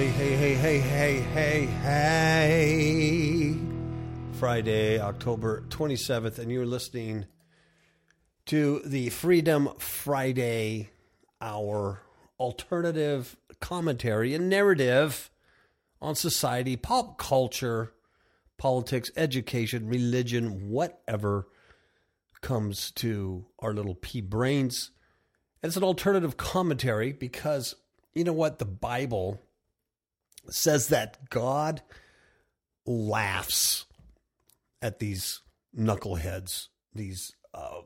Hey, hey, hey, hey, hey, hey, hey. Friday, October 27th, and you're listening to the Freedom Friday Hour alternative commentary and narrative on society, pop culture, politics, education, religion, whatever comes to our little pea brains. It's an alternative commentary because you know what? The Bible says that God laughs at these knuckleheads, these uh,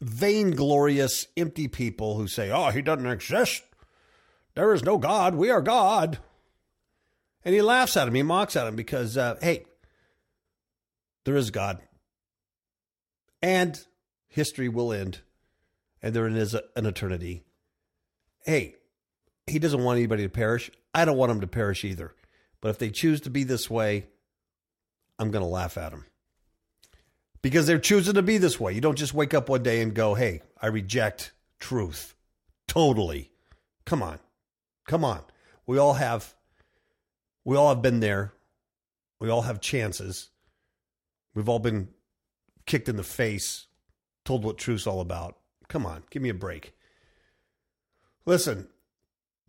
vainglorious, empty people who say, Oh, he doesn't exist. There is no God. We are God. And he laughs at him. He mocks at him because, uh, hey, there is God. And history will end. And there is an eternity. Hey, he doesn't want anybody to perish. I don't want them to perish either. But if they choose to be this way, I'm going to laugh at them. Because they're choosing to be this way. You don't just wake up one day and go, hey, I reject truth. Totally. Come on. Come on. We all have we all have been there. We all have chances. We've all been kicked in the face, told what truth's all about. Come on, give me a break. Listen,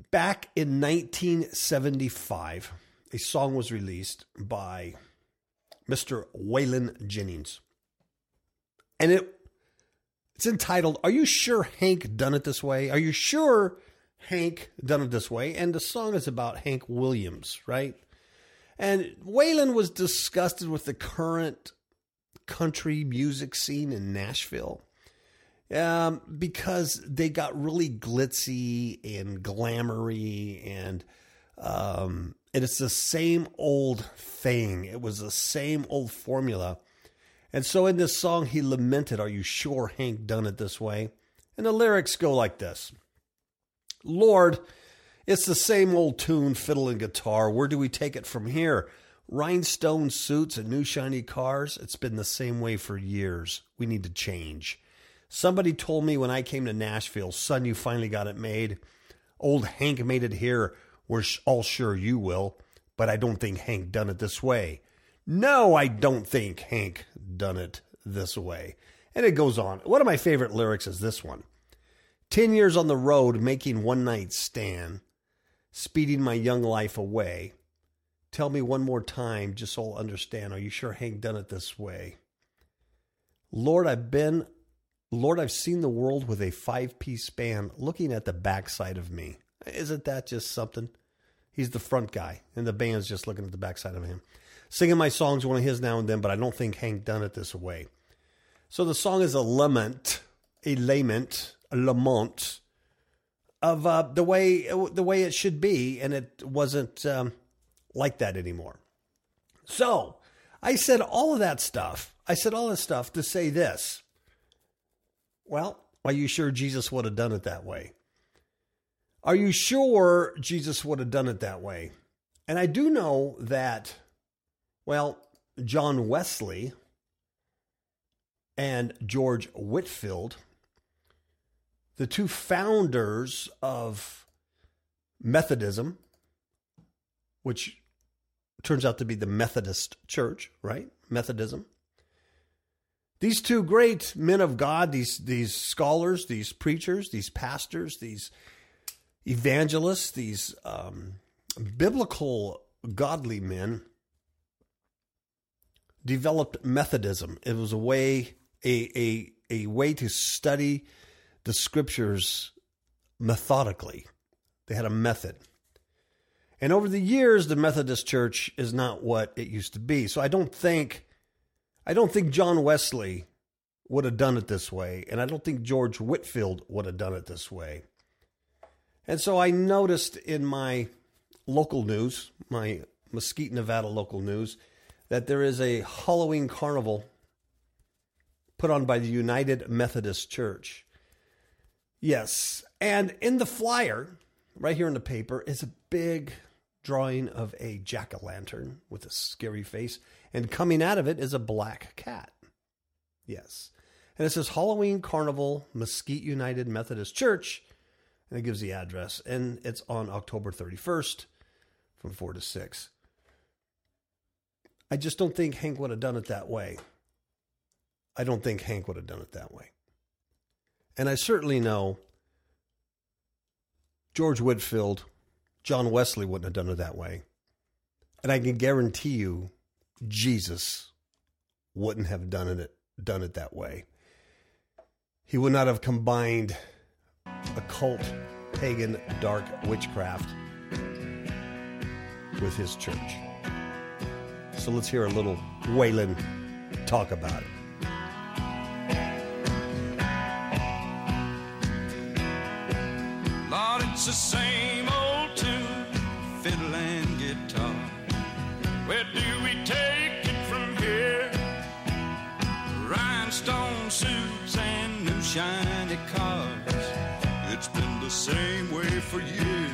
back in 1975, a song was released by Mr. Waylon Jennings. And it it's entitled Are You Sure Hank Done It This Way? Are you sure Hank done it this way? And the song is about Hank Williams, right? And Waylon was disgusted with the current country music scene in Nashville um, because they got really glitzy and glamoury and um, and it's the same old thing. It was the same old formula. And so in this song, he lamented, Are you sure Hank done it this way? And the lyrics go like this Lord, it's the same old tune, fiddle and guitar. Where do we take it from here? Rhinestone suits and new shiny cars? It's been the same way for years. We need to change. Somebody told me when I came to Nashville, son, you finally got it made. Old Hank made it here. We're all sure you will, but I don't think Hank done it this way. No, I don't think Hank done it this way. And it goes on. One of my favorite lyrics is this one 10 years on the road, making one night stand, speeding my young life away. Tell me one more time, just so I'll understand. Are you sure Hank done it this way? Lord, I've been Lord, I've seen the world with a five piece span looking at the backside of me. Isn't that just something? He's the front guy, and the band's just looking at the backside of him. Singing my songs, one of his now and then, but I don't think Hank done it this way. So the song is a lament, a lament, a lament of uh, the way the way it should be, and it wasn't um, like that anymore. So I said all of that stuff. I said all this stuff to say this. Well, are you sure Jesus would have done it that way? Are you sure Jesus would have done it that way? And I do know that, well, John Wesley and George Whitefield, the two founders of Methodism, which turns out to be the Methodist Church, right? Methodism. These two great men of God, these, these scholars, these preachers, these pastors, these evangelists, these um, biblical godly men, developed Methodism. It was a way a a a way to study the scriptures methodically. They had a method. And over the years the Methodist Church is not what it used to be. So I don't think I don't think John Wesley would have done it this way, and I don't think George Whitefield would have done it this way. And so I noticed in my local news, my Mesquite, Nevada local news, that there is a Halloween carnival put on by the United Methodist Church. Yes, and in the flyer, right here in the paper, is a big drawing of a jack o' lantern with a scary face, and coming out of it is a black cat. Yes. And it says Halloween Carnival, Mesquite United Methodist Church, and it gives the address, and it's on October 31st from 4 to 6. I just don't think Hank would have done it that way. I don't think Hank would have done it that way. And I certainly know George Whitefield, John Wesley wouldn't have done it that way. And I can guarantee you Jesus wouldn't have done it done it that way. He would not have combined occult, pagan, dark witchcraft with his church. So let's hear a little Waylon talk about it. Lord, it's the same shiny cars. It's been the same way for years.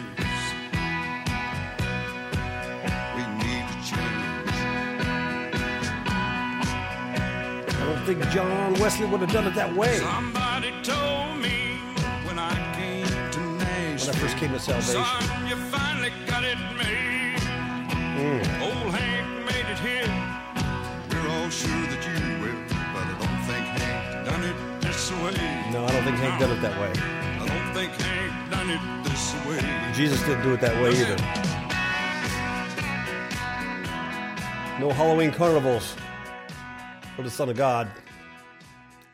We need to change. I don't think John Wesley would have done it that way Somebody told me when I came to when I first came to salvation. Son, you finally got it made. Mm. Old way. No, I don't think Hank done it that way. I don't think Hank done it this way. Jesus didn't do it that way either. No Halloween carnivals for the Son of God.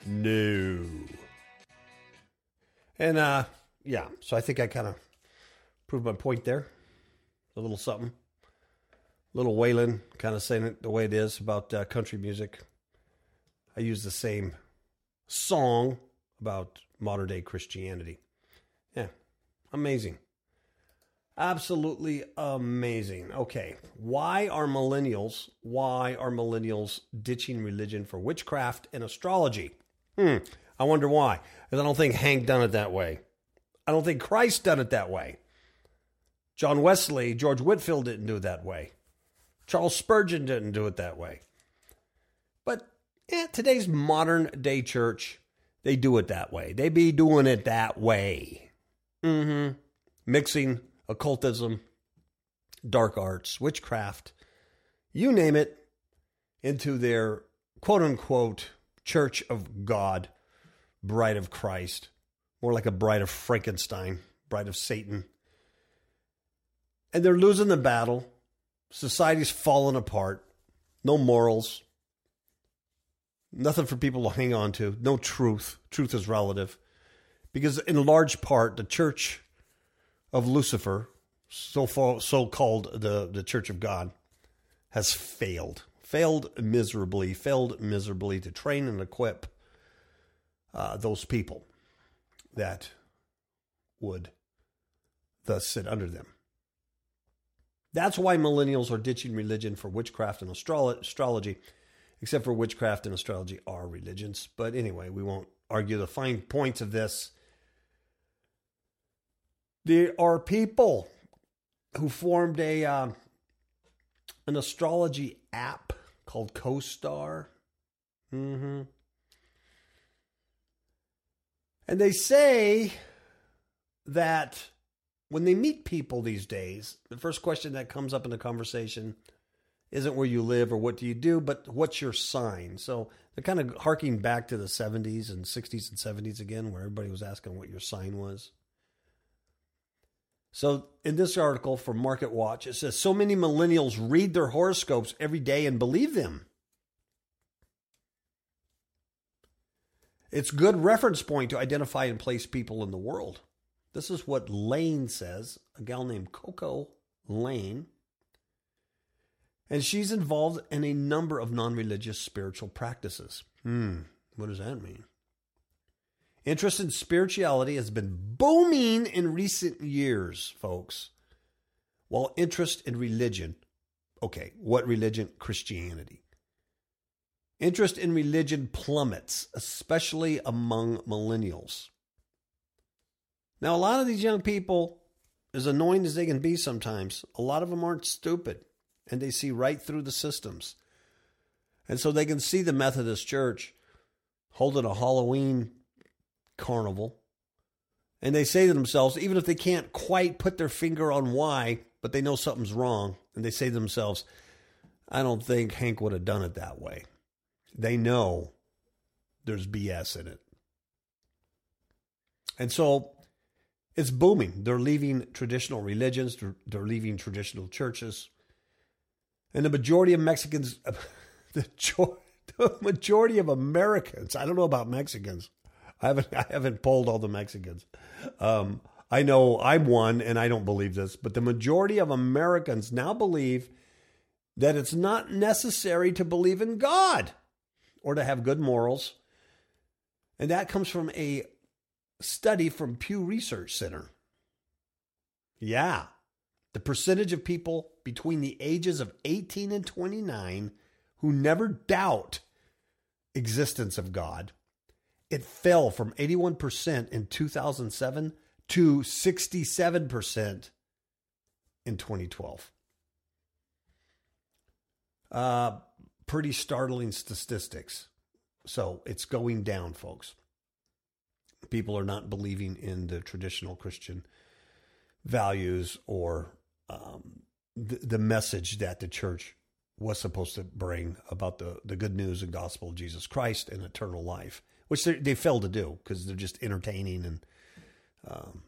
No. And uh yeah, so I think I kind of proved my point there. A little something. A Little Waylon kind of saying it the way it is about uh, country music. I use the same song about modern day Christianity. Yeah, amazing. Absolutely amazing. Okay, why are millennials? Why are millennials ditching religion for witchcraft and astrology? Hmm. I wonder why. Because I don't think Hank done it that way. I don't think Christ done it that way. John Wesley, George Whitefield didn't do it that way. Charles Spurgeon didn't do it that way. Yeah, today's modern day church, they do it that way. They be doing it that way. Mm-hmm. Mixing occultism, dark arts, witchcraft, you name it, into their quote unquote church of God, bride of Christ, more like a bride of Frankenstein, bride of Satan. And they're losing the battle. Society's falling apart. No morals. Nothing for people to hang on to. No truth. Truth is relative. Because in large part, the church of Lucifer, so far, so called the, the Church of God, has failed. Failed miserably, failed miserably to train and equip uh, those people that would thus sit under them. That's why millennials are ditching religion for witchcraft and astrolo- astrology, except for witchcraft and astrology are religions. But anyway, we won't argue the fine points of this. There are people who formed a um, an astrology app called CoStar. Mm-hmm. And they say that when they meet people these days, the first question that comes up in the conversation isn't where you live or what do you do, but what's your sign. So they're kind of harking back to the 70s and 60s and 70s again, where everybody was asking what your sign was. So in this article from Market Watch, it says so many millennials read their horoscopes every day and believe them. It's good reference point to identify and place people in the world. This is what Lane says, a gal named Coco Lane and she's involved in a number of non religious spiritual practices. Hmm, what does that mean? Interest in spirituality has been booming in recent years, folks. While interest in religion, okay, what religion? Christianity. Interest in religion plummets, especially among millennials. Now, a lot of these young people, as annoying as they can be sometimes, a lot of them aren't stupid and they see right through the systems. And so they can see the Methodist Church holding a Halloween carnival. And they say to themselves, even if they can't quite put their finger on why, but they know something's wrong, and they say to themselves, I don't think Hank would have done it that way. They know there's BS in it. And so it's booming. They're leaving traditional religions, they're, they're leaving traditional churches. And the majority of Mexicans, the, the majority of Americans, I don't know about Mexicans, I haven't I haven't polled all the Mexicans. Um, I know I'm one, and I don't believe this, but the majority of Americans now believe that it's not necessary to believe in God or to have good morals, and that comes from a study from Pew Research Center. Yeah, the percentage of people between the ages of 18 and 29 who never doubt existence of God it fell from 81% in 2007 to 67% in 2012. Uh, pretty startling statistics. So it's going down, folks. People are not believing in the traditional Christian values or um, the, the message that the church was supposed to bring about the, the good news and gospel of Jesus Christ and eternal life which they fail to do because they're just entertaining and um,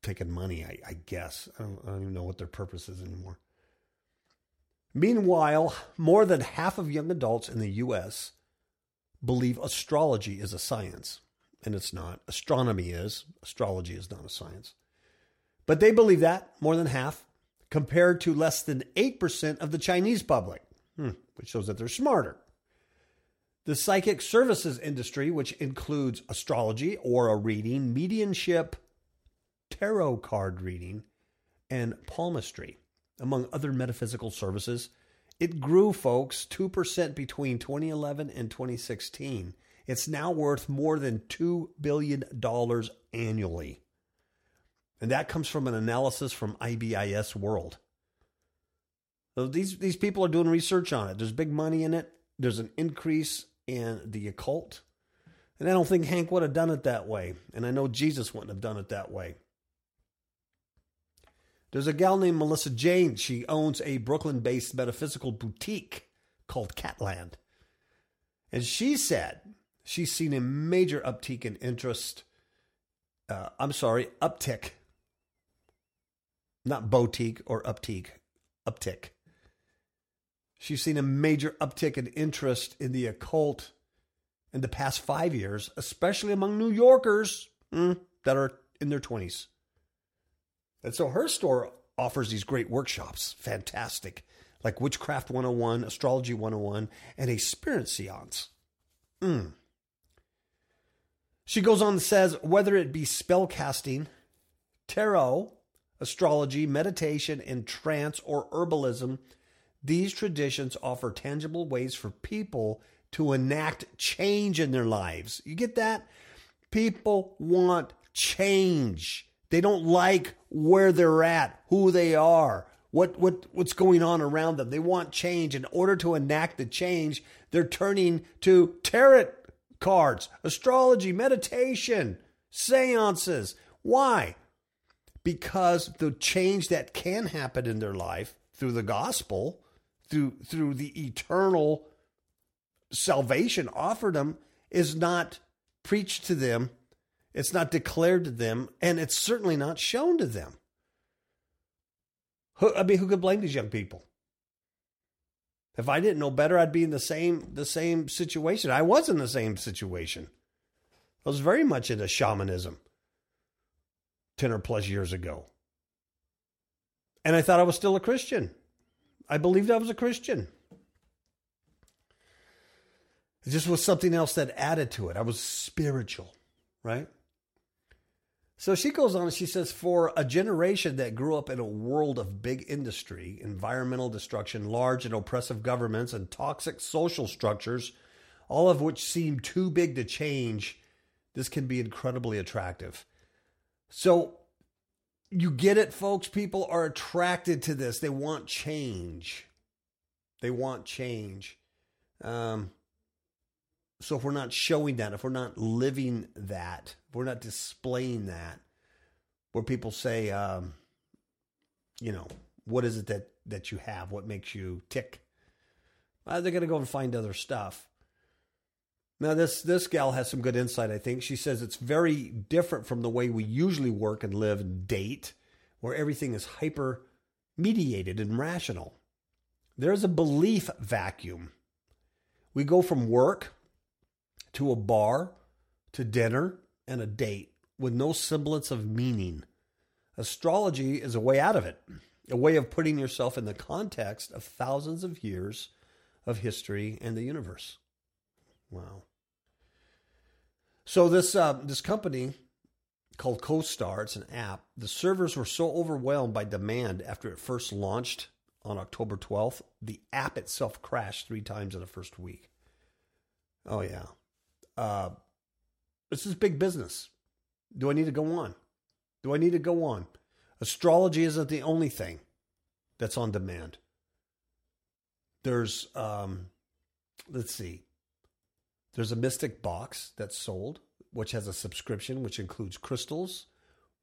taking money. I, I guess I don't, I don't even know what their purpose is anymore. Meanwhile, more than half of young adults in the U.S. believe astrology is a science, and it's not. Astronomy is. Astrology is not a science. But they believe that, more than half, compared to less than 8% of the Chinese public, hmm, which shows that they're smarter. The psychic services industry, which includes astrology, aura reading, mediumship, tarot card reading, and palmistry, among other metaphysical services, it grew, folks, 2% between 2011 and 2016. It's now worth more than $2 billion annually. And that comes from an analysis from IBIS World. So these, these people are doing research on it. There's big money in it. There's an increase in the occult. And I don't think Hank would have done it that way. And I know Jesus wouldn't have done it that way. There's a gal named Melissa Jayne. She owns a Brooklyn based metaphysical boutique called Catland. And she said she's seen a major uptick in interest. Uh, I'm sorry, uptick. Not boutique or uptick, uptick She's seen a major uptick in interest in the occult in the past five years, especially among New Yorkers mm, that are in their 20s. And so her store offers these great workshops, fantastic, like Witchcraft 101, Astrology 101, and a spirit seance. Mm. She goes on and says whether it be spell casting, tarot, astrology, meditation, and trance, or herbalism, these traditions offer tangible ways for people to enact change in their lives. You get that? People want change. They don't like where they're at, who they are, what, what, what's going on around them. They want change. In order to enact the change, they're turning to tarot cards, astrology, meditation, seances. Why? Because the change that can happen in their life through the gospel through through the eternal salvation offered them is not preached to them it's not declared to them and it's certainly not shown to them. Who, i mean who could blame these young people? If i didn't know better i'd be in the same the same situation. I was in the same situation. I was very much into shamanism 10 or plus years ago. And I thought I was still a Christian. I believed I was a Christian. It just was something else that added to it. I was spiritual, right? So she goes on and she says, for a generation that grew up in a world of big industry, environmental destruction, large and oppressive governments, and toxic social structures, all of which seem too big to change, this can be incredibly attractive. So you get it, folks. People are attracted to this. They want change. They want change. Um, so if we're not showing that, if we're not living that, if we're not displaying that, where people say, um, you know, what is it that that you have? What makes you tick? Uh, they're going to go and find other stuff. Now this this gal has some good insight, I think. She says it's very different from the way we usually work and live and date, where everything is hyper mediated and rational. There's a belief vacuum. We go from work to a bar to dinner and a date with no semblance of meaning. Astrology is a way out of it, a way of putting yourself in the context of thousands of years of history and the universe. Wow. So this uh, this company called CoStar, it's an app. The servers were so overwhelmed by demand after it first launched on October 12th, the app itself crashed three times in the first week. Oh yeah, uh, this is big business. Do I need to go on? Do I need to go on? Astrology isn't the only thing that's on demand. There's, um, let's see, there's a Mystic box that's sold, which has a subscription, which includes crystals,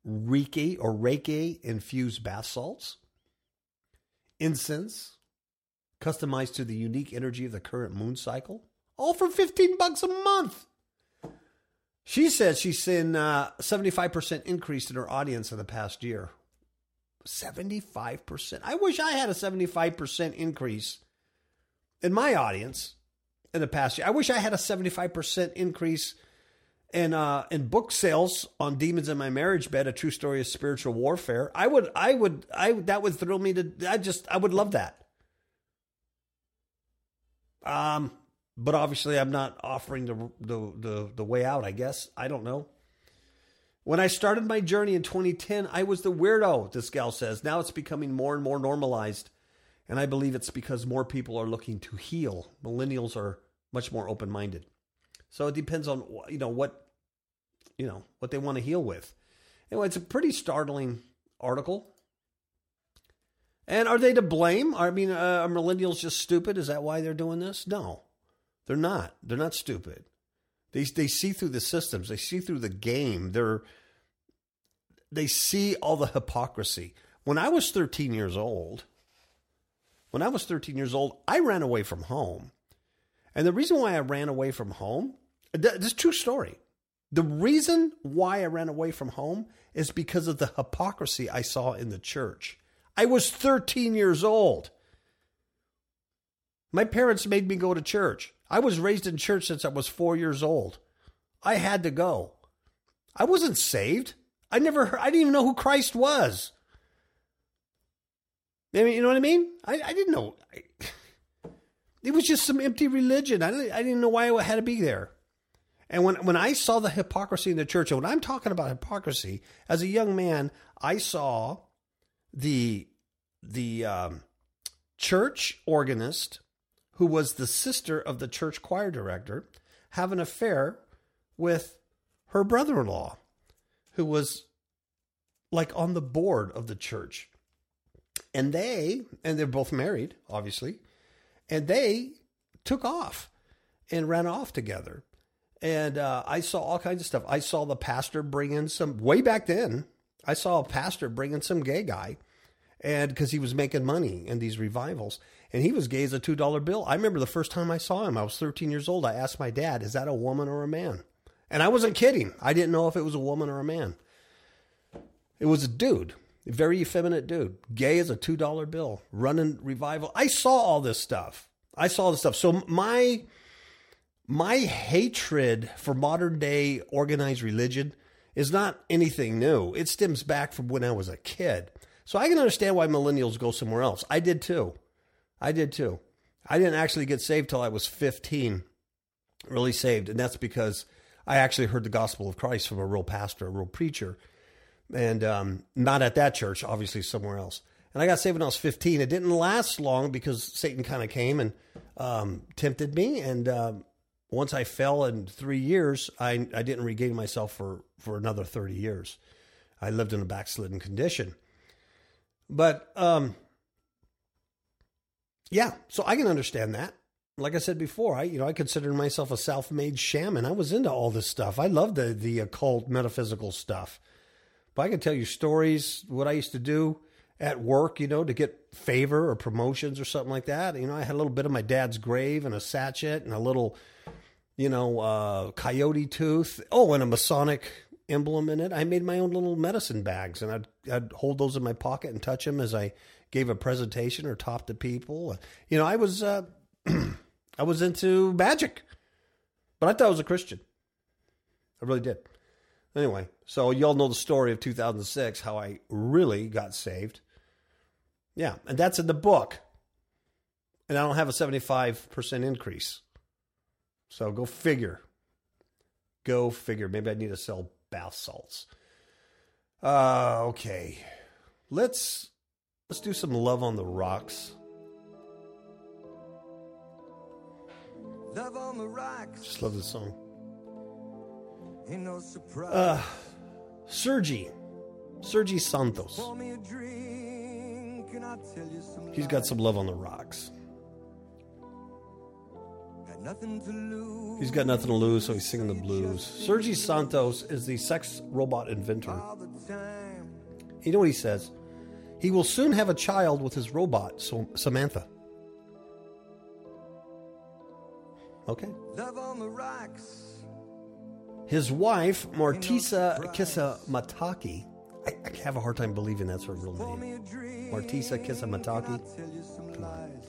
Reiki or Reiki infused bath salts, incense, customized to the unique energy of the current moon cycle, all for 15 bucks a month. She says she's seen uh, 75% increase in her audience in the past year. 75%. I wish I had a 75% increase in my audience in the past year. I wish I had a 75% increase in uh in book sales on Demons in My Marriage Bed, a true story of spiritual warfare. I would I would I that would thrill me to I just I would love that. Um but obviously I'm not offering the the the, the way out, I guess. I don't know. When I started my journey in 2010, I was the weirdo, this gal says. Now it's becoming more and more normalized. And I believe it's because more people are looking to heal. Millennials are much more open minded. So it depends on you know what you know what they want to heal with. Anyway, it's a pretty startling article. And are they to blame? I mean, uh, are millennials just stupid? Is that why they're doing this? No, they're not. They're not stupid. They they see through the systems. They see through the game. They're they see all the hypocrisy. When I was 13 years old, when I was 13 years old, I ran away from home. And the reason why I ran away from home, this is true story. The reason why I ran away from home is because of the hypocrisy I saw in the church. I was 13 years old. My parents made me go to church. I was raised in church since I was four years old. I had to go. I wasn't saved. I never heard, I didn't even know who Christ was. I mean, you know what I mean? I, I didn't know. I, it was just some empty religion. I didn't, I didn't know why I had to be there. And when, when I saw the hypocrisy in the church, and when I'm talking about hypocrisy, as a young man, I saw the the um, church organist, who was the sister of the church choir director, have an affair with her brother-in-law, who was like on the board of the church. And they, and they're both married, obviously, and they took off and ran off together. And uh, I saw all kinds of stuff. I saw the pastor bring in some, way back then, I saw a pastor bring in some gay guy and because he was making money in these revivals and he was gay as a $2 bill. I remember the first time I saw him, I was 13 years old. I asked my dad, is that a woman or a man? And I wasn't kidding. I didn't know if it was a woman or a man. It was a dude, very effeminate dude, gay as a $2 bill, running revival. I saw all this stuff. I saw this stuff. So my my hatred for modern day organized religion is not anything new. It stems back from when I was a kid. So I can understand why millennials go somewhere else. I did too. I did too. I didn't actually get saved till I was 15, really saved. And that's because I actually heard the gospel of Christ from a real pastor, a real preacher. And um, not at that church, obviously somewhere else. And I got saved when I was 15. It didn't last long because Satan kind of came and um, tempted me. And um, once I fell in three years, I, I didn't regain myself for, for another 30 years. I lived in a backslidden condition. But um, yeah, so I can understand that. Like I said before, I you know I considered myself a self-made shaman. I was into all this stuff. I loved the the occult, metaphysical stuff. But I can tell you stories what I used to do at work, you know, to get favor or promotions or something like that. You know, I had a little bit of my dad's grave and a sachet and a little, you know, uh, coyote tooth. Oh, and a Masonic emblem in it. I made my own little medicine bags, and I'd I'd hold those in my pocket and touch them as I gave a presentation or talked to people. You know, I was uh, I was into magic, but I thought I was a Christian. I really did. Anyway, so y'all know the story of 2006, how I really got saved. Yeah, and that's in the book. And I don't have a 75% increase. So go figure. Go figure. Maybe I need to sell bath salts. Uh, okay. Let's let's do some love on the rocks. Love on the rocks. Just love this song. Ain't no surprise. Uh Sergi. Sergi Santos. He's got some love on the rocks. He's got nothing to lose, so he's singing the blues. Sergi Santos is the sex robot inventor. You know what he says? He will soon have a child with his robot, Samantha. Okay. Love on the rocks. His wife, Martisa Kissa Mataki. I, I have a hard time believing that's her real name. Martisa Kissa and I'll Mataki. tell you some lies.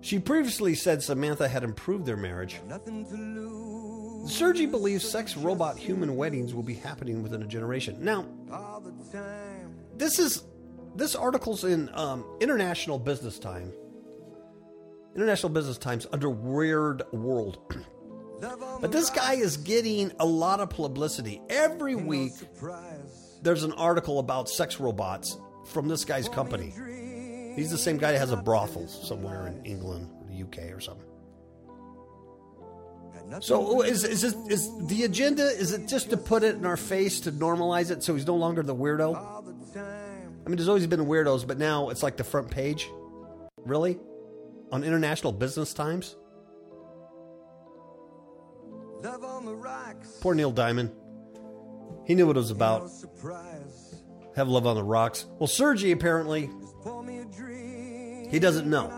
She previously said Samantha had improved their marriage. Sergi believes sex robot human weddings will be happening within a generation. Now, All the time. this is this article's in um, International Business Time. International Business Times under Weird World. But this guy is getting a lot of publicity. Every week, there's an article about sex robots from this guy's company. He's the same guy that has a brothel somewhere in England the UK or something. So is is this, is the agenda? Is it just to put it in our face to normalize it so he's no longer the weirdo? all the time. I mean, there's always been weirdos, but now it's like the front page. Really? On International Business Times? Poor Neil Diamond. He knew what it was about. Have love on the rocks. Well, Sergi apparently. He doesn't know.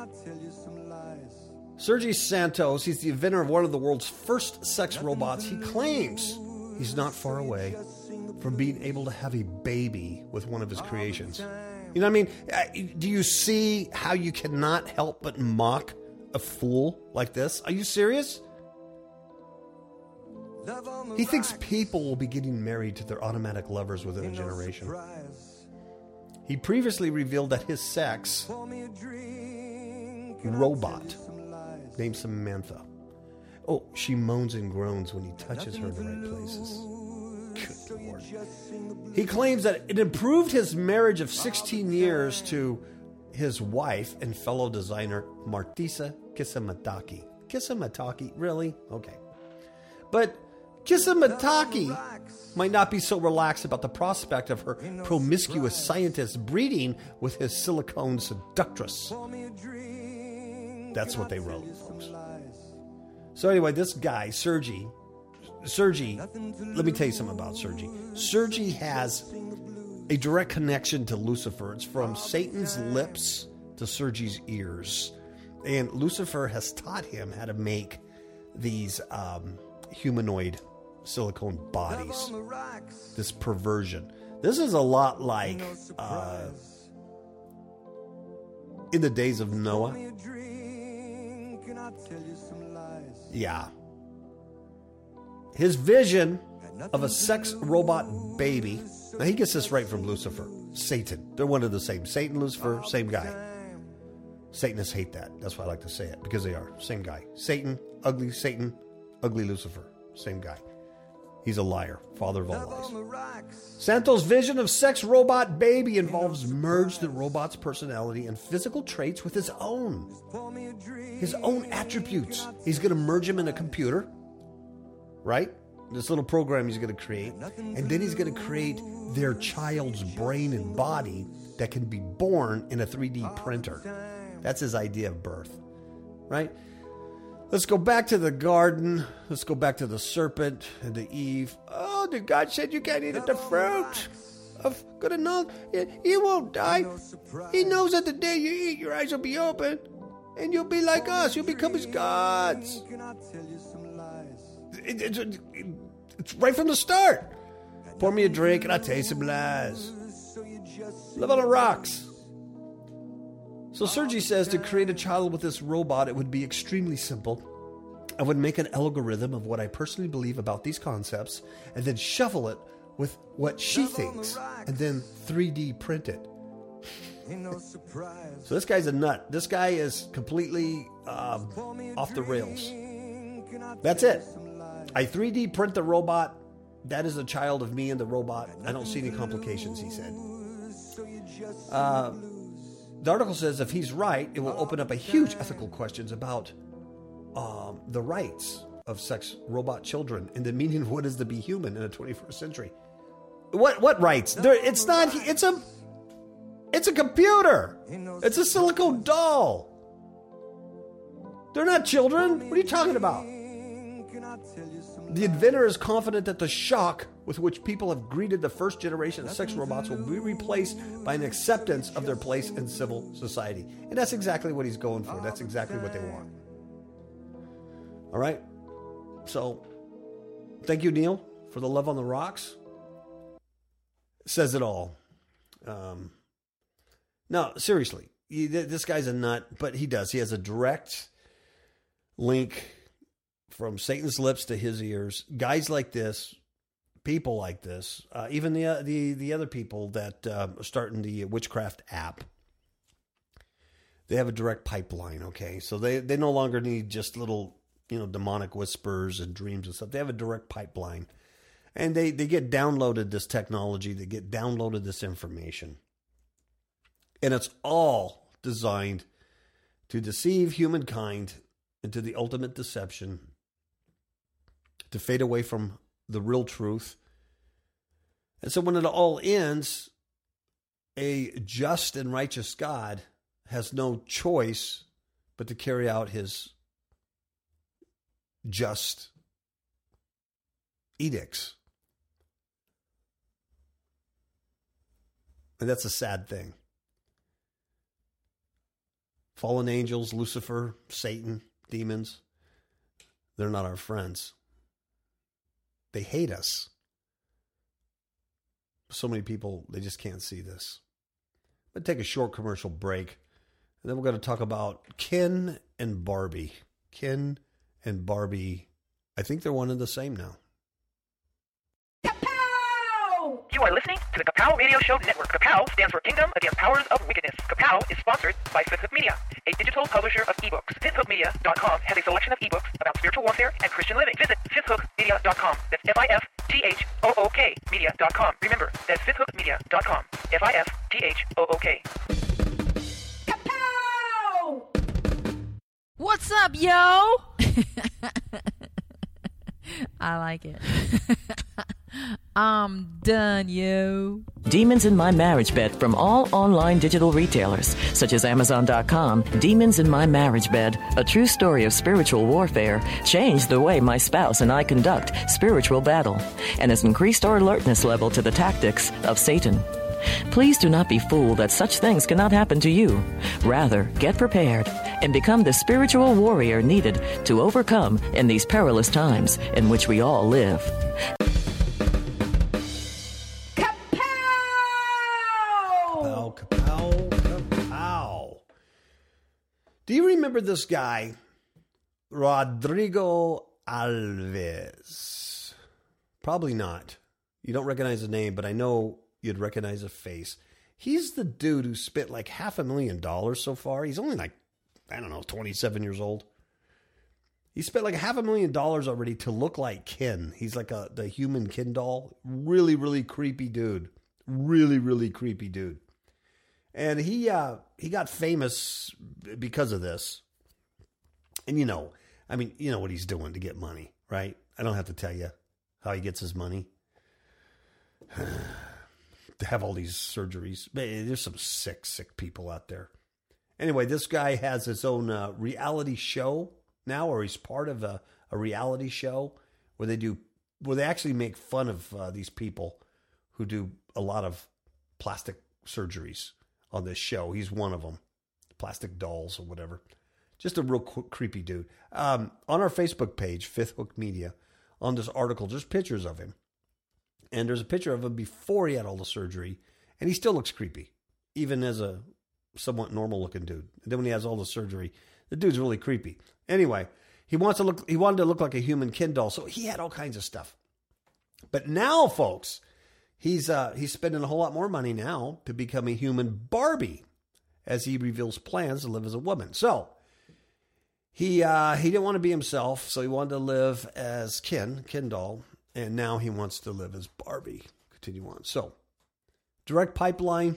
Sergi Santos, he's the inventor of one of the world's first sex robots. He claims he's not far away from being able to have a baby with one of his creations. You know what I mean? Uh, Do you see how you cannot help but mock a fool like this? Are you serious? He thinks people will be getting married to their automatic lovers within a generation. He previously revealed that his sex robot named Samantha. Oh, she moans and groans when he touches her in the right places. Good Lord. He claims that it improved his marriage of 16 years to his wife and fellow designer Martisa Kisamataki. Kisamataki, really? Okay. But Kisamataki might not be so relaxed about the prospect of her promiscuous scientist breeding with his silicone seductress. That's what they wrote, folks. So anyway, this guy, Sergi, Sergi, let me tell you something about Sergi. Sergi has a direct connection to Lucifer. It's from Satan's lips to Sergi's ears. And Lucifer has taught him how to make these um, humanoid silicone bodies. on the rocks. This perversion. This is a lot like uh, in the days of Noah. me a drink and I'll tell you some lies. Yeah. his vision of a sex robot baby. Now he gets this right from Lucifer, Satan. They're one of the same. Satan, Lucifer, same guy. Satanists hate that. That's why I like to say it because they are same guy. Satan, ugly Satan, ugly Lucifer, same guy. He's a liar, father of all lies. Santos' vision of sex robot baby involves merge the robot's personality and physical traits with his own. His own attributes. He's going to merge him in a computer, right? This little program he's going to create. And then he's going to create their child's brain and body that can be born in a 3D printer. That's his idea of birth, right? Let's go back to the garden. Let's go back to the serpent and the Eve. Oh, did God said you can't eat at the fruit of good and knowledge. You won't die. He knows that the day you eat, your eyes will be open, and you'll be like us. You'll become as gods. It- it's, it's right from the start. Pour me a drink and I'll tell you some lies. Live on the rocks. So Sergi says to create a child with this robot, it would be extremely simple. I would make an algorithm of what I personally believe about these concepts and then shuffle it with what she thinks and then 3D print it. So this guy's a nut. This guy is completely um, off the rails. That's it. I 3D print the robot. That is a child of me and the robot. I don't see any complications, he said. Uh, the article says if he's right, it will open up a huge ethical questions about um, the rights of sex robot children and the meaning of what is to be human in the 21st century. What what rights? There, it's not. It's a. It's a computer. It's a silicone doll. They're not children. What are you talking about? The inventor is confident that the shock with which people have greeted the first generation of sex robots will be replaced by an acceptance of their place in civil society. And that's exactly what he's going for. That's exactly what they want. All right? So, thank you, Neil, for the love on the rocks. Says it all. Um, no, seriously, he- th- this guy's a nut, but he does. He has a direct link from Satan's lips to his ears. Guys like this, people like this, uh, even the uh, the the other people that uh, are starting the witchcraft app, they have a direct pipeline. Okay, so they they no longer need just little you know demonic whispers and dreams and stuff. They have a direct pipeline, and they they get downloaded this technology. They get downloaded this information, and it's all designed to deceive humankind into the ultimate deception to fade away from the real truth. And so when it all ends, a just and righteous God has no choice but to carry out his just edicts. And that's a sad thing. Fallen angels, Lucifer, Satan, demons, they're not our friends. They hate us. So many people, they just can't see this. I'm going to take a short commercial break, and then we're going to talk about Ken and Barbie. Ken and Barbie, I think they're one and the same now. You are listening to the Kapow Radio Show Network. Kapow stands for Kingdom Against Powers of Wickedness. Kapow is sponsored by Fifth Hook Media, a digital publisher of ebooks. FifthHookMedia.com has a selection of ebooks about spiritual warfare and Christian living. Visit FifthHookMedia.com. That's F-I-F-T-H-O-O-K Media.com. Remember, that's FifthHookMedia.com. F-I-F-T-H-O-O-K. Kapow! What's up, yo? I like it. I'm done, you. Demons in My Marriage Bed from all online digital retailers, such as Amazon.com. Demons in My Marriage Bed, a true story of spiritual warfare, changed the way my spouse and I conduct spiritual battle and has increased our alertness level to the tactics of Satan. Please do not be fooled that such things cannot happen to you. Rather, get prepared and become the spiritual warrior needed to overcome in these perilous times in which we all live. Kapow, kapow, kapow. Do you remember this guy, Rodrigo Alves? Probably not. You don't recognize the name, but I know you'd recognize a face. He's the dude who spent like half a million dollars so far. He's only like, I don't know, 27 years old. He spent like half a million dollars already to look like Ken. He's like a the human Ken doll. Really, really creepy dude. Really, really creepy dude. And he uh he got famous because of this. And you know, I mean, you know what he's doing to get money, right? I don't have to tell you how he gets his money. have all these surgeries. There's some sick, sick people out there. Anyway, this guy has his own uh, reality show now, or he's part of a, a reality show where they do where they actually make fun of uh, these people who do a lot of plastic surgeries on this show. He's one of them, plastic dolls or whatever. Just a real creepy dude. Um, on our Facebook page, Fifth Hook Media, on this article, just pictures of him. And there's a picture of him before he had all the surgery, and he still looks creepy, even as a somewhat normal looking dude. And then when he has all the surgery, the dude's really creepy. Anyway, he wants to look he wanted to look like a human Ken doll, so he had all kinds of stuff. But now, folks, he's uh he's spending a whole lot more money now to become a human Barbie as he reveals plans to live as a woman. So he uh he didn't want to be himself, so he wanted to live as Ken, Ken doll, and now he wants to live as Barbie. Continue on. So direct pipeline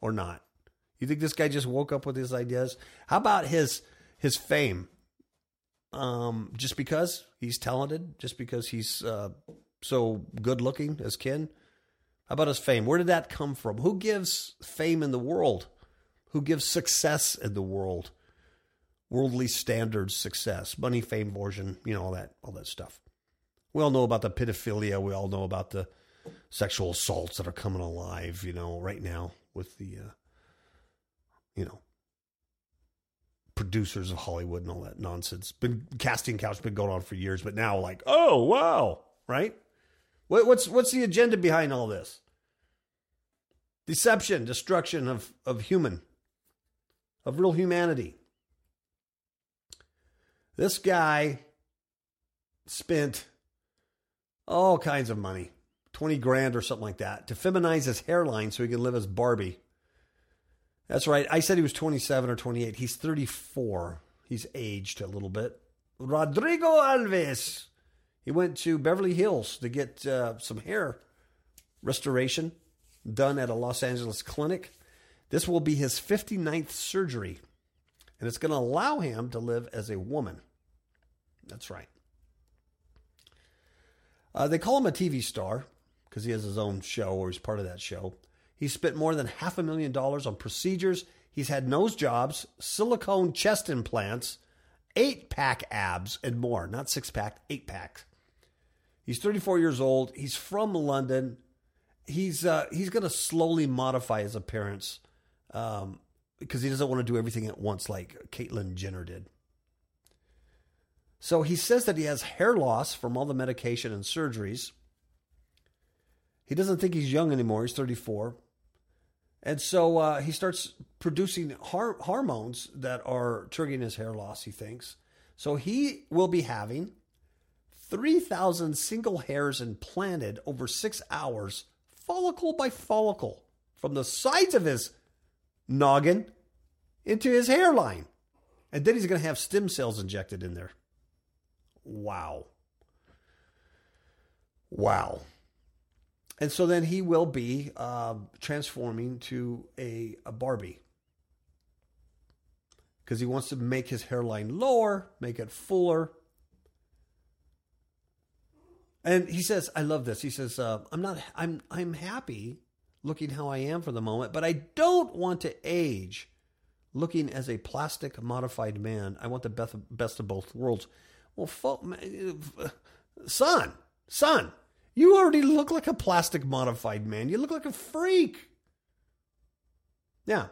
or not? You think this guy just woke up with his ideas? How about his his fame? Um, just because he's talented, just because he's uh, so good looking as Ken. How about his fame? Where did that come from? Who gives fame in the world? Who gives success in the world? Worldly standards success, money, fame, fortune, you know all that, all that stuff. We all know about the pedophilia. We all know about the sexual assaults that are coming alive, you know, right now with the, uh, you know, producers of Hollywood and all that nonsense. Been casting couch been going on for years, but now like, oh wow, right? What, what's what's the agenda behind all this? Deception, destruction of of human, of real humanity. This guy spent all kinds of money, 20 grand or something like that, to feminize his hairline so he can live as Barbie. That's right. I said he was 27 or 28. He's 34. He's aged a little bit. Rodrigo Alves. He went to Beverly Hills to get uh, some hair restoration done at a Los Angeles clinic. This will be his 59th surgery, and it's going to allow him to live as a woman. That's right. Uh, they call him a TV star because he has his own show or he's part of that show. He's spent more than half a million dollars on procedures. He's had nose jobs, silicone chest implants, eight pack abs, and more. Not six pack, eight pack. He's 34 years old. He's from London. He's uh, he's going to slowly modify his appearance um, because he doesn't want to do everything at once like Caitlyn Jenner did. So he says that he has hair loss from all the medication and surgeries. He doesn't think he's young anymore. He's 34. And so uh, he starts producing har- hormones that are triggering his hair loss, he thinks. So he will be having 3,000 single hairs implanted over six hours, follicle by follicle, from the sides of his noggin into his hairline. And then he's going to have stem cells injected in there. Wow. Wow. And so then he will be uh, transforming to a, a Barbie because he wants to make his hairline lower, make it fuller. And he says, "I love this." He says, uh, "I'm not. I'm. I'm happy looking how I am for the moment, but I don't want to age, looking as a plastic modified man. I want the best, best of both worlds." Well, son, son, you already look like a plastic modified man. You look like a freak. Now,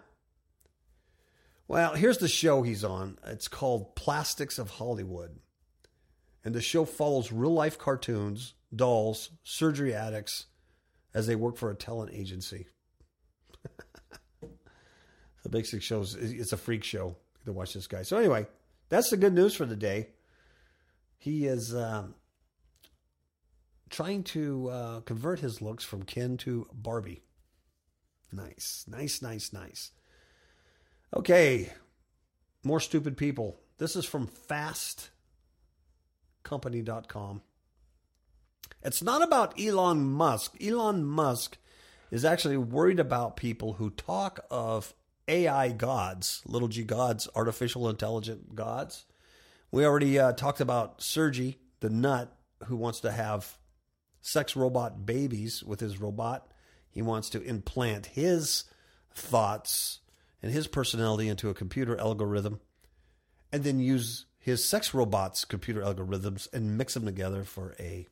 Well, here's the show he's on. It's called Plastics of Hollywood. And the show follows real life cartoons, dolls, surgery addicts as they work for a talent agency. the basic shows it's a freak show to watch this guy. So anyway, that's the good news for the day. He is um, trying to uh, convert his looks from Ken to Barbie. Nice, nice, nice, nice. Okay, more stupid people. This is from fastcompany.com. It's not about Elon Musk. Elon Musk is actually worried about people who talk of AI gods, little g gods, artificial intelligent gods. We already uh, talked about Sergi, the nut, who wants to have sex robot babies with his robot. He wants to implant his thoughts and his personality into a computer algorithm and then use his sex robots' computer algorithms and mix them together for a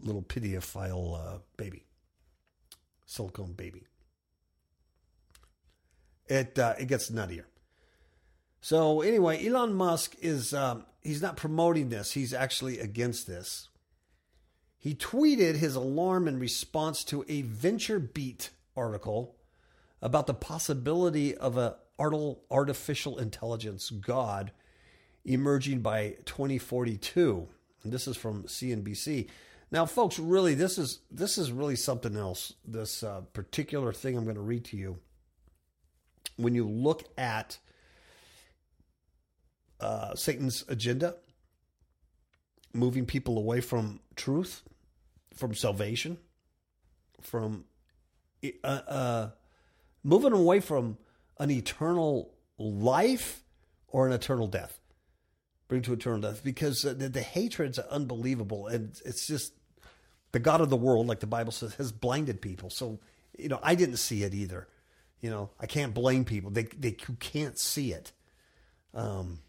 little pediophile uh, baby, silicone baby. It uh, it gets nuttier. So anyway, Elon Musk is um, he's not promoting this; he's actually against this. He tweeted his alarm in response to a VentureBeat article about the possibility of a artificial intelligence god emerging by 2042. And this is from CNBC. Now, folks, really, this is this is really something else. This uh, particular thing I'm going to read to you. When you look at uh, Satan's agenda, moving people away from truth, from salvation, from uh, uh, moving away from an eternal life or an eternal death. Bring to eternal death because the, the hatred's unbelievable, and it's just the God of the world, like the Bible says, has blinded people. So you know, I didn't see it either. You know, I can't blame people. They they can't see it. Um,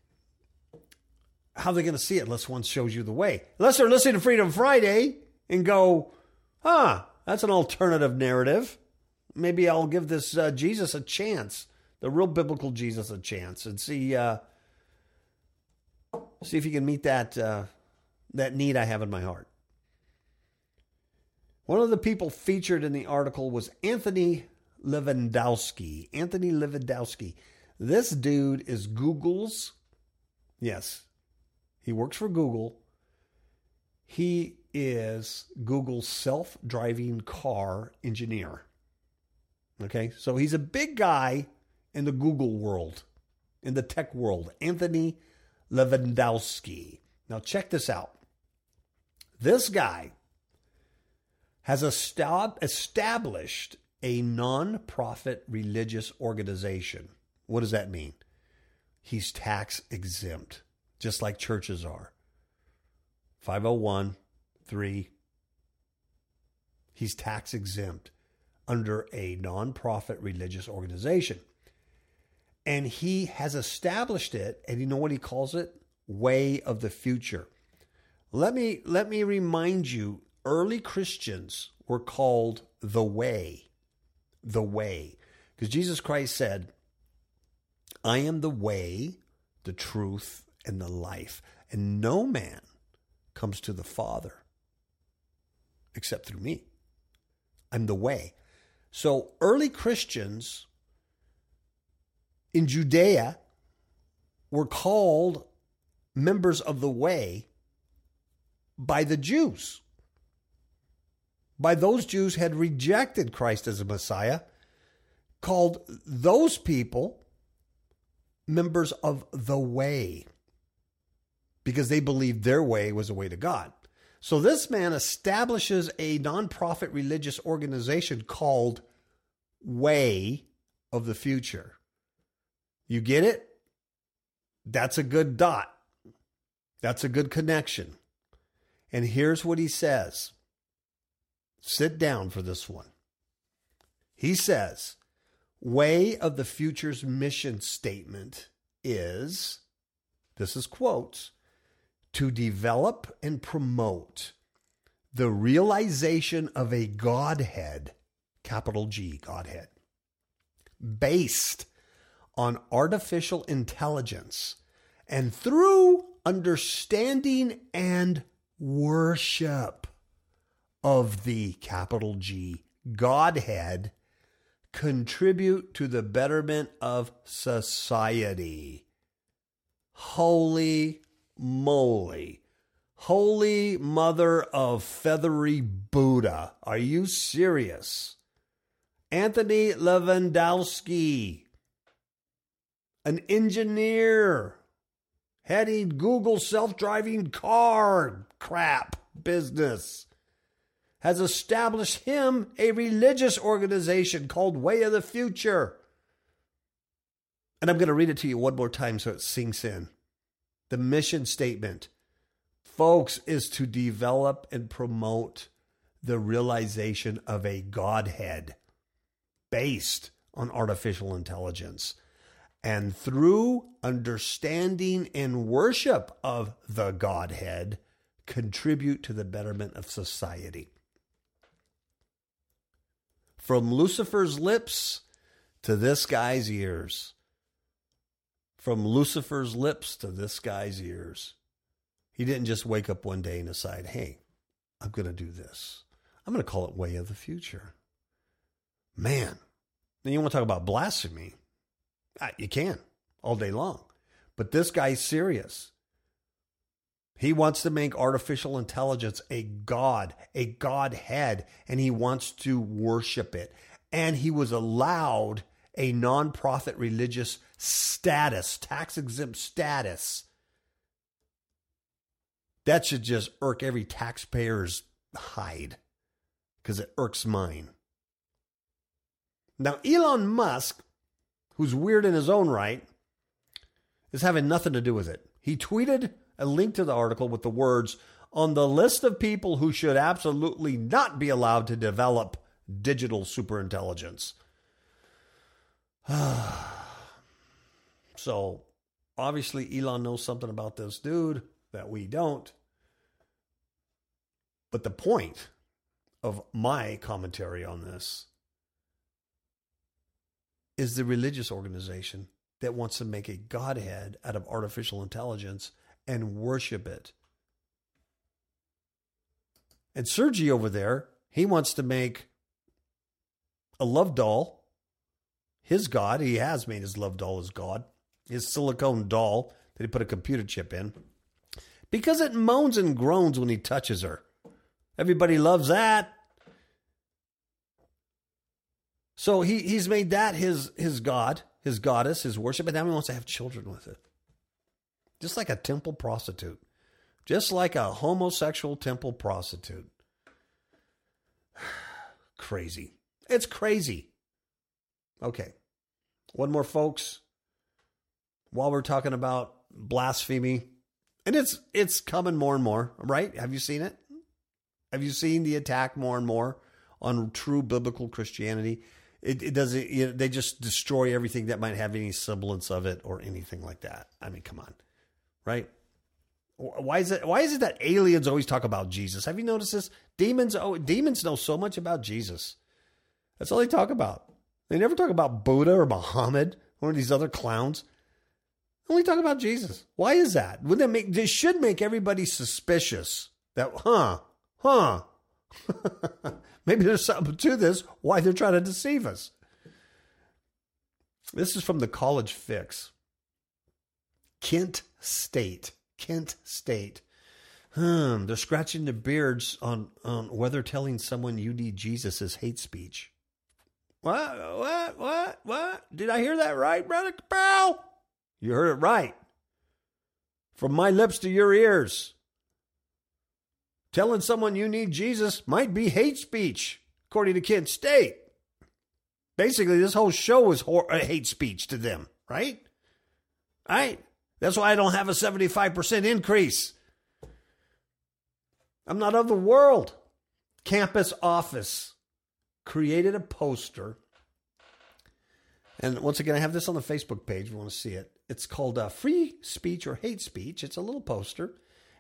how are they going to see it unless one shows you the way? Unless they're listening to Freedom Friday and go, huh, that's an alternative narrative. Maybe I'll give this uh, Jesus a chance, the real biblical Jesus a chance, and see uh, see if he can meet that uh, that need I have in my heart. One of the people featured in the article was Anthony Levandowski. Anthony Levandowski. This dude is Google's. Yes, he works for Google. He is Google's self driving car engineer. Okay, so he's a big guy in the Google world, in the tech world. Anthony Levandowski. Now, check this out. This guy has established a non-profit religious organization. What does that mean? He's tax exempt, just like churches are. 501 3. He's tax exempt under a non-profit religious organization. And he has established it, and you know what he calls it? Way of the future. Let me let me remind you, early Christians were called the way the way. Because Jesus Christ said, I am the way, the truth, and the life. And no man comes to the Father except through me. I'm the way. So early Christians in Judea were called members of the way by the Jews by those Jews had rejected Christ as a Messiah, called those people members of the way because they believed their way was the way to God. So this man establishes a nonprofit religious organization called Way of the Future. You get it? That's a good dot. That's a good connection. And here's what he says Sit down for this one. He says, Way of the Future's mission statement is this is quotes to develop and promote the realization of a Godhead, capital G, Godhead, based on artificial intelligence and through understanding and worship of the capital G Godhead contribute to the betterment of society. Holy moly. Holy Mother of Feathery Buddha. Are you serious? Anthony Levandowski, an engineer heading Google self driving car crap business, has established him a religious organization called Way of the Future. And I'm going to read it to you one more time so it sinks in. The mission statement, folks, is to develop and promote the realization of a Godhead based on artificial intelligence. And through understanding and worship of the Godhead, contribute to the betterment of society. From Lucifer's lips to this guy's ears. From Lucifer's lips to this guy's ears. He didn't just wake up one day and decide, hey, I'm going to do this. I'm going to call it Way of the Future. Man, then you want to talk about blasphemy? You can all day long. But this guy's serious. He wants to make artificial intelligence a god, a godhead, and he wants to worship it. And he was allowed a nonprofit religious status, tax exempt status. That should just irk every taxpayer's hide because it irks mine. Now, Elon Musk, who's weird in his own right, is having nothing to do with it. He tweeted a link to the article with the words on the list of people who should absolutely not be allowed to develop digital superintelligence. so, obviously, Elon knows something about this dude that we don't. But the point of my commentary on this is the religious organization that wants to make a godhead out of artificial intelligence and worship it. And Sergi over there, he wants to make a love doll his god. He has made his love doll his god, his silicone doll that he put a computer chip in, because it moans and groans when he touches her. Everybody loves that. So he, he's made that his his god, his goddess, his worship, and now he wants to have children with it. Just like a temple prostitute. Just like a homosexual temple prostitute. crazy. It's crazy. Okay. One more, folks. While we're talking about blasphemy, and it's it's coming more and more, right? Have you seen it? Have you seen the attack more and more on true biblical Christianity? It, it doesn't. You know, they just destroy everything that might have any semblance of it or anything like that. I mean, come on, right? Why is it? Why is it that aliens always talk about Jesus? Have you noticed this? Demons. Oh, demons know so much about Jesus. That's all they talk about. They never talk about Buddha or Muhammad, of these other clowns. Only talk about Jesus. Why is that? Would that make? They should make everybody suspicious. That, huh? Huh? Maybe there's something to this. Why they're trying to deceive us? This is from the College Fix. Kent State. Kent State. Hmm, they're scratching their beards on, on whether telling someone you need Jesus is hate speech. What? What? What? What? Did I hear that right, Brother Capel? You heard it right. From my lips to your ears. Telling someone you need Jesus might be hate speech, according to Kent State. Basically, this whole show is hor- uh, hate speech to them, right? Right? That's why I don't have a 75% increase. I'm not of the world. Campus office created a poster. And once again, I have this on the Facebook page if you want to see it. It's called uh, Free Speech or Hate Speech. It's a little poster.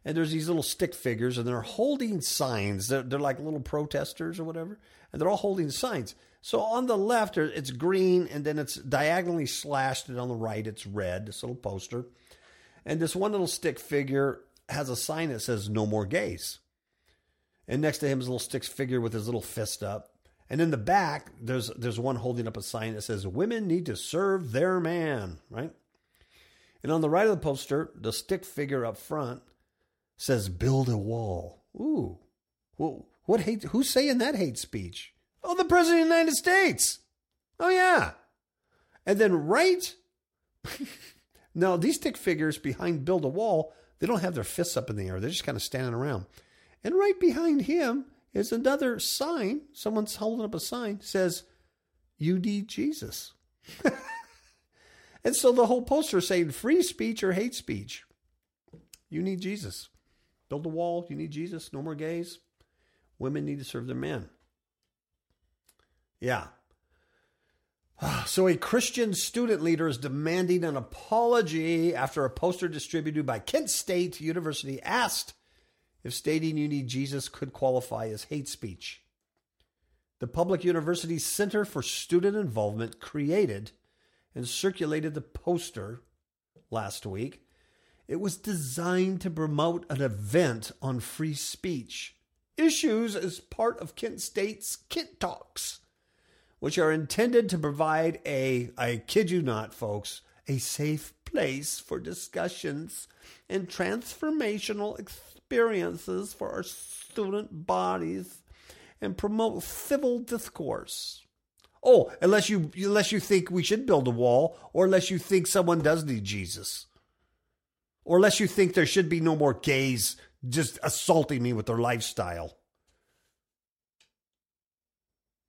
And there's these little stick figures, and they're holding signs. They're, they're like little protesters or whatever. And they're all holding signs. So on the left, it's green, and then it's diagonally slashed. And on the right, it's red, this little poster. And this one little stick figure has a sign that says, No more gays. And next to him is a little stick figure with his little fist up. And in the back, there's there's one holding up a sign that says "Women need to serve their man." Right. And on the right of the poster, the stick figure up front says build a wall. Ooh. Well, what hate who's saying that hate speech? Oh, the President of the United States. Oh yeah. And then right now these stick figures behind build a wall, they don't have their fists up in the air. They're just kind of standing around. And right behind him is another sign. Someone's holding up a sign says, "You need Jesus." and so the whole poster saying free speech or hate speech. You need Jesus. Build a wall. You need Jesus. No more gays. Women need to serve their men. Yeah. So, a Christian student leader is demanding an apology after a poster distributed by Kent State University asked if stating you need Jesus could qualify as hate speech. The Public University Center for Student Involvement created and circulated the poster last week. It was designed to promote an event on free speech issues as part of Kent State's Kent Talks which are intended to provide a, I kid you not, folks, a safe place for discussions and transformational experiences for our student bodies and promote civil discourse. Oh, unless you unless you think we should build a wall, or unless you think someone does need Jesus, or unless you think there should be no more gays just assaulting me with their lifestyle.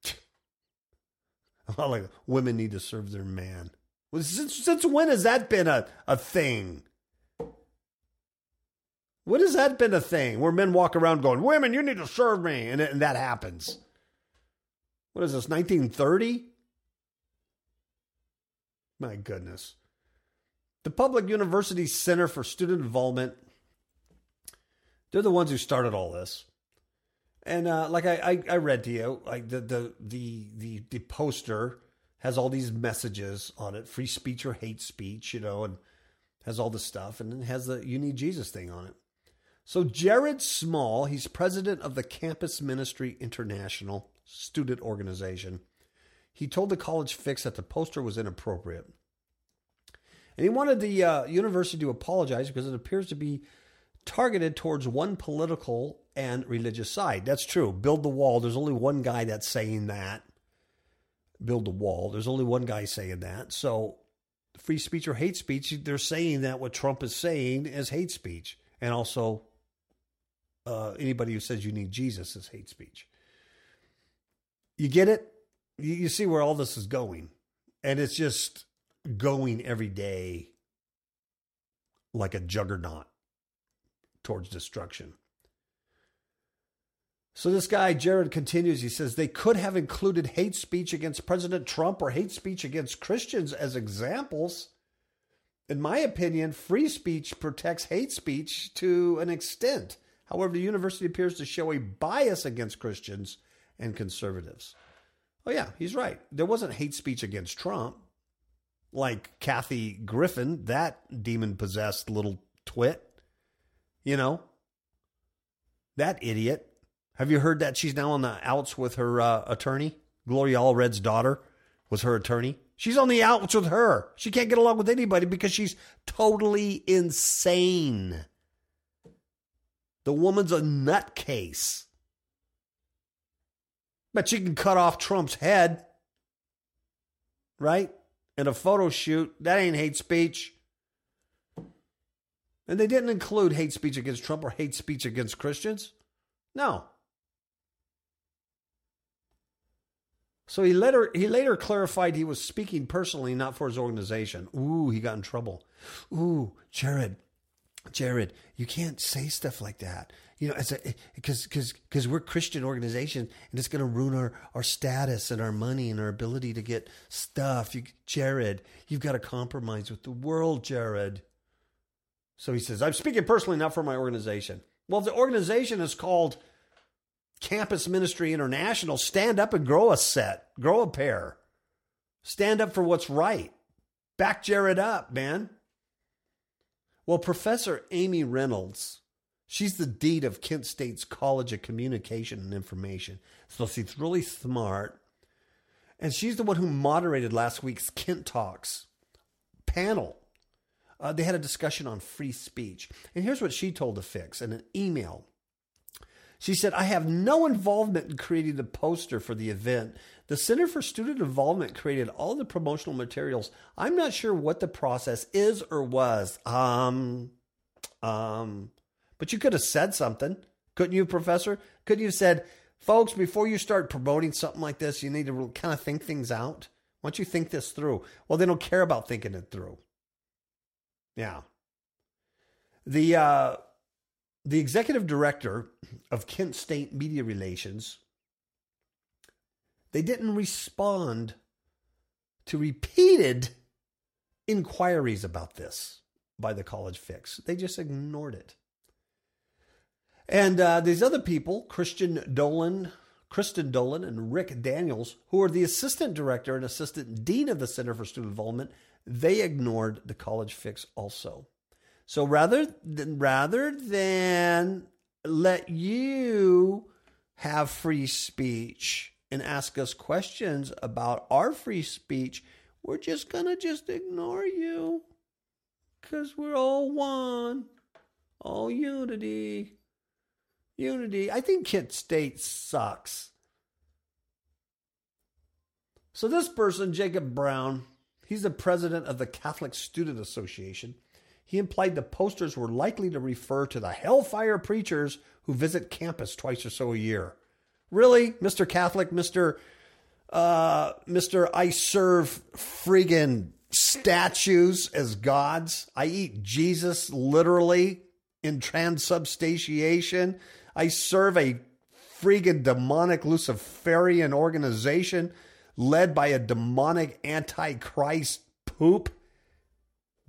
like women need to serve their man. Since, since when has that been a, a thing? When has that been a thing where men walk around going, Women, you need to serve me? And, and that happens. What is this, 1930? My goodness. The Public University Center for Student Involvement, they're the ones who started all this. And uh, like I, I, I read to you, like the, the the the the poster has all these messages on it, free speech or hate speech, you know, and has all this stuff, and then has the "You Need Jesus" thing on it. So Jared Small, he's president of the Campus Ministry International student organization. He told the College Fix that the poster was inappropriate, and he wanted the uh, university to apologize because it appears to be targeted towards one political and religious side. That's true. Build the wall. There's only one guy that's saying that. Build the wall. There's only one guy saying that. So, free speech or hate speech, they're saying that what Trump is saying is hate speech. And also, uh, anybody who says you need Jesus is hate speech. You get it? You, you see where all this is going. And it's just going every day like a juggernaut towards destruction. So this guy, Jared, continues. He says they could have included hate speech against President Trump or hate speech against Christians as examples. In my opinion, free speech protects hate speech to an extent. However, the university appears to show a bias against Christians and conservatives. Oh, yeah, he's right. There wasn't hate speech against Trump. Like Kathy Griffin, that demon possessed little twit. You know, that idiot. Have you heard that she's now on the outs with her uh, attorney? Gloria Allred's daughter was her attorney. She's on the outs with her. She can't get along with anybody because she's totally insane. The woman's a nutcase. But she can cut off Trump's head, right? In a photo shoot. That ain't hate speech. And they didn't include hate speech against Trump or hate speech against Christians. No. So he later he later clarified he was speaking personally, not for his organization. Ooh, he got in trouble. Ooh, Jared, Jared, you can't say stuff like that. You know, as a because because because we're Christian organization, and it's going to ruin our our status and our money and our ability to get stuff. You, Jared, you've got to compromise with the world, Jared. So he says, I'm speaking personally, not for my organization. Well, if the organization is called Campus Ministry International, stand up and grow a set, grow a pair. Stand up for what's right. Back Jared up, man. Well, Professor Amy Reynolds, she's the dean of Kent State's College of Communication and Information. So she's really smart. And she's the one who moderated last week's Kent Talks panel uh, they had a discussion on free speech. And here's what she told the Fix in an email. She said, I have no involvement in creating the poster for the event. The Center for Student Involvement created all the promotional materials. I'm not sure what the process is or was. Um, um, but you could have said something, couldn't you, Professor? Couldn't you have said, folks, before you start promoting something like this, you need to kind of think things out? Why don't you think this through? Well, they don't care about thinking it through. Yeah. The uh, the executive director of Kent State Media Relations, they didn't respond to repeated inquiries about this by the college fix. They just ignored it. And uh, these other people, Christian Dolan, Kristen Dolan, and Rick Daniels, who are the assistant director and assistant dean of the Center for Student Involvement, they ignored the college fix also. So rather than rather than let you have free speech and ask us questions about our free speech, we're just gonna just ignore you. Cause we're all one. All unity. Unity. I think Kent State sucks. So this person, Jacob Brown, he's the president of the Catholic Student Association. He implied the posters were likely to refer to the hellfire preachers who visit campus twice or so a year. Really, Mr. Catholic, Mr. Uh, Mr. I serve friggin' statues as gods. I eat Jesus literally in transubstantiation. I serve a friggin' demonic Luciferian organization led by a demonic antichrist poop.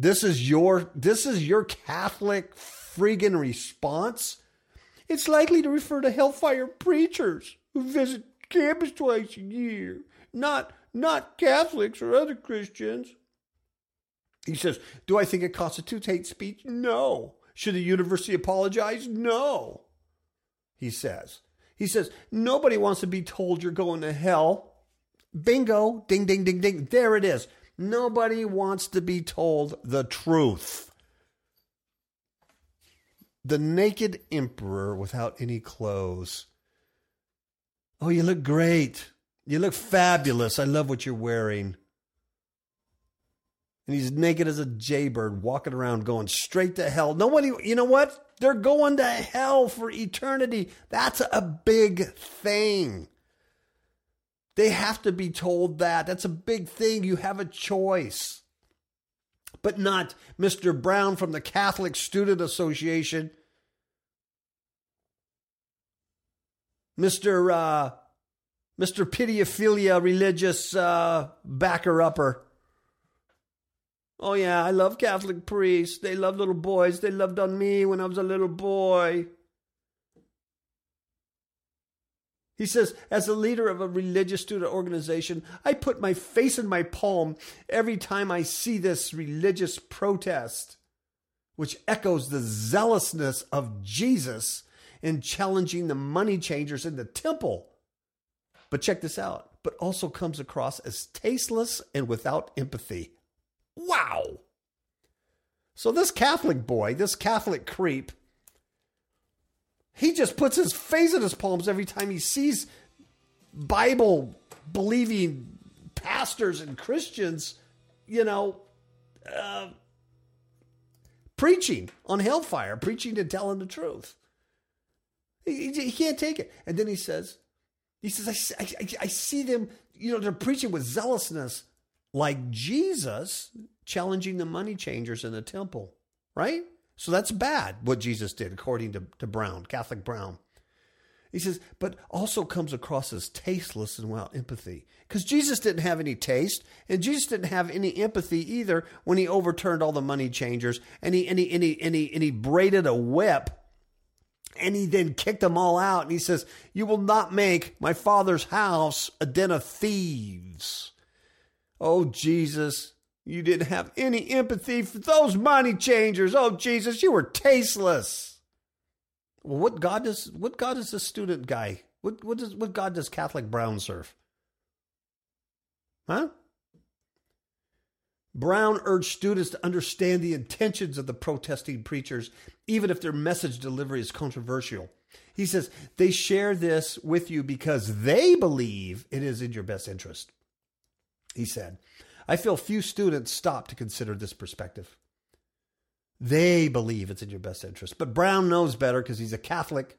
This is your this is your Catholic friggin' response. It's likely to refer to hellfire preachers who visit campus twice a year, not not Catholics or other Christians. He says, "Do I think it constitutes hate speech? No. Should the university apologize? No." He says. He says, "Nobody wants to be told you're going to hell." Bingo, ding ding ding ding. There it is. Nobody wants to be told the truth. The naked emperor without any clothes. Oh, you look great. You look fabulous. I love what you're wearing. And he's naked as a jaybird, walking around going straight to hell. Nobody, you know what? They're going to hell for eternity. That's a big thing. They have to be told that. That's a big thing. You have a choice. But not Mr. Brown from the Catholic Student Association. Mr. Uh, Mr. Pityophilia religious uh, backer upper. Oh, yeah, I love Catholic priests. They love little boys. They loved on me when I was a little boy. He says, as a leader of a religious student organization, I put my face in my palm every time I see this religious protest, which echoes the zealousness of Jesus in challenging the money changers in the temple. But check this out, but also comes across as tasteless and without empathy. Wow. So, this Catholic boy, this Catholic creep, he just puts his face in his palms every time he sees Bible believing pastors and Christians, you know, uh, preaching on hellfire, preaching and telling the truth. He, he, can't take it. And then he says, he says, I, I, I see them, you know, they're preaching with zealousness like Jesus challenging the money changers in the temple, right? So that's bad what Jesus did, according to, to Brown, Catholic Brown. He says, but also comes across as tasteless and without empathy. Because Jesus didn't have any taste, and Jesus didn't have any empathy either when he overturned all the money changers and he and he and he and he, and he braided a whip and he then kicked them all out. And he says, You will not make my father's house a den of thieves. Oh, Jesus, you didn't have any empathy for those money changers. Oh, Jesus, you were tasteless. Well, what God does what God is this student guy? What what does what God does Catholic Brown serve? Huh? Brown urged students to understand the intentions of the protesting preachers, even if their message delivery is controversial. He says they share this with you because they believe it is in your best interest. He said, I feel few students stop to consider this perspective. They believe it's in your best interest. But Brown knows better because he's a Catholic.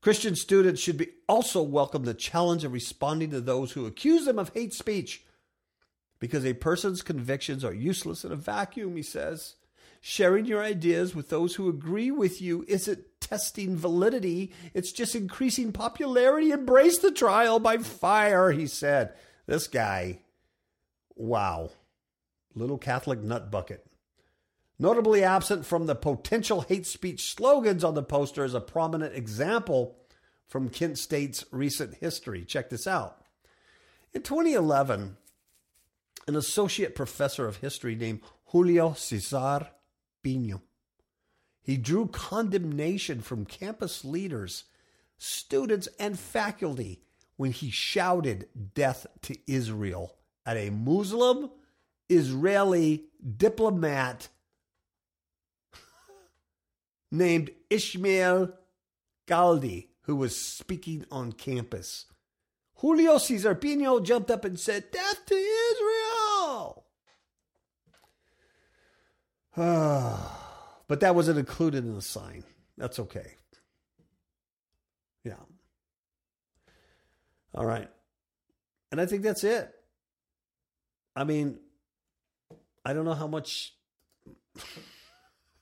Christian students should be also welcome the challenge of responding to those who accuse them of hate speech because a person's convictions are useless in a vacuum, he says. Sharing your ideas with those who agree with you isn't testing validity, it's just increasing popularity. Embrace the trial by fire, he said. This guy, wow. Little Catholic nut bucket. Notably absent from the potential hate speech slogans on the poster is a prominent example from Kent State's recent history. Check this out. In 2011, an associate professor of history named Julio Cesar Pino. He drew condemnation from campus leaders, students, and faculty when he shouted death to Israel at a Muslim Israeli diplomat named Ishmael Galdi, who was speaking on campus. Julio Cesar Pino jumped up and said, Death to Israel! but that wasn't included in the sign. That's okay. Yeah. All right. And I think that's it. I mean, I don't know how much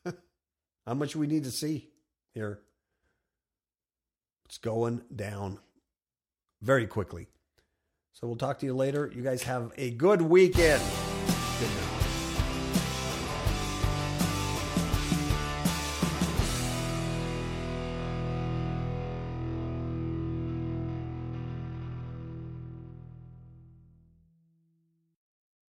how much we need to see here. It's going down very quickly. So we'll talk to you later. You guys have a good weekend. Good night.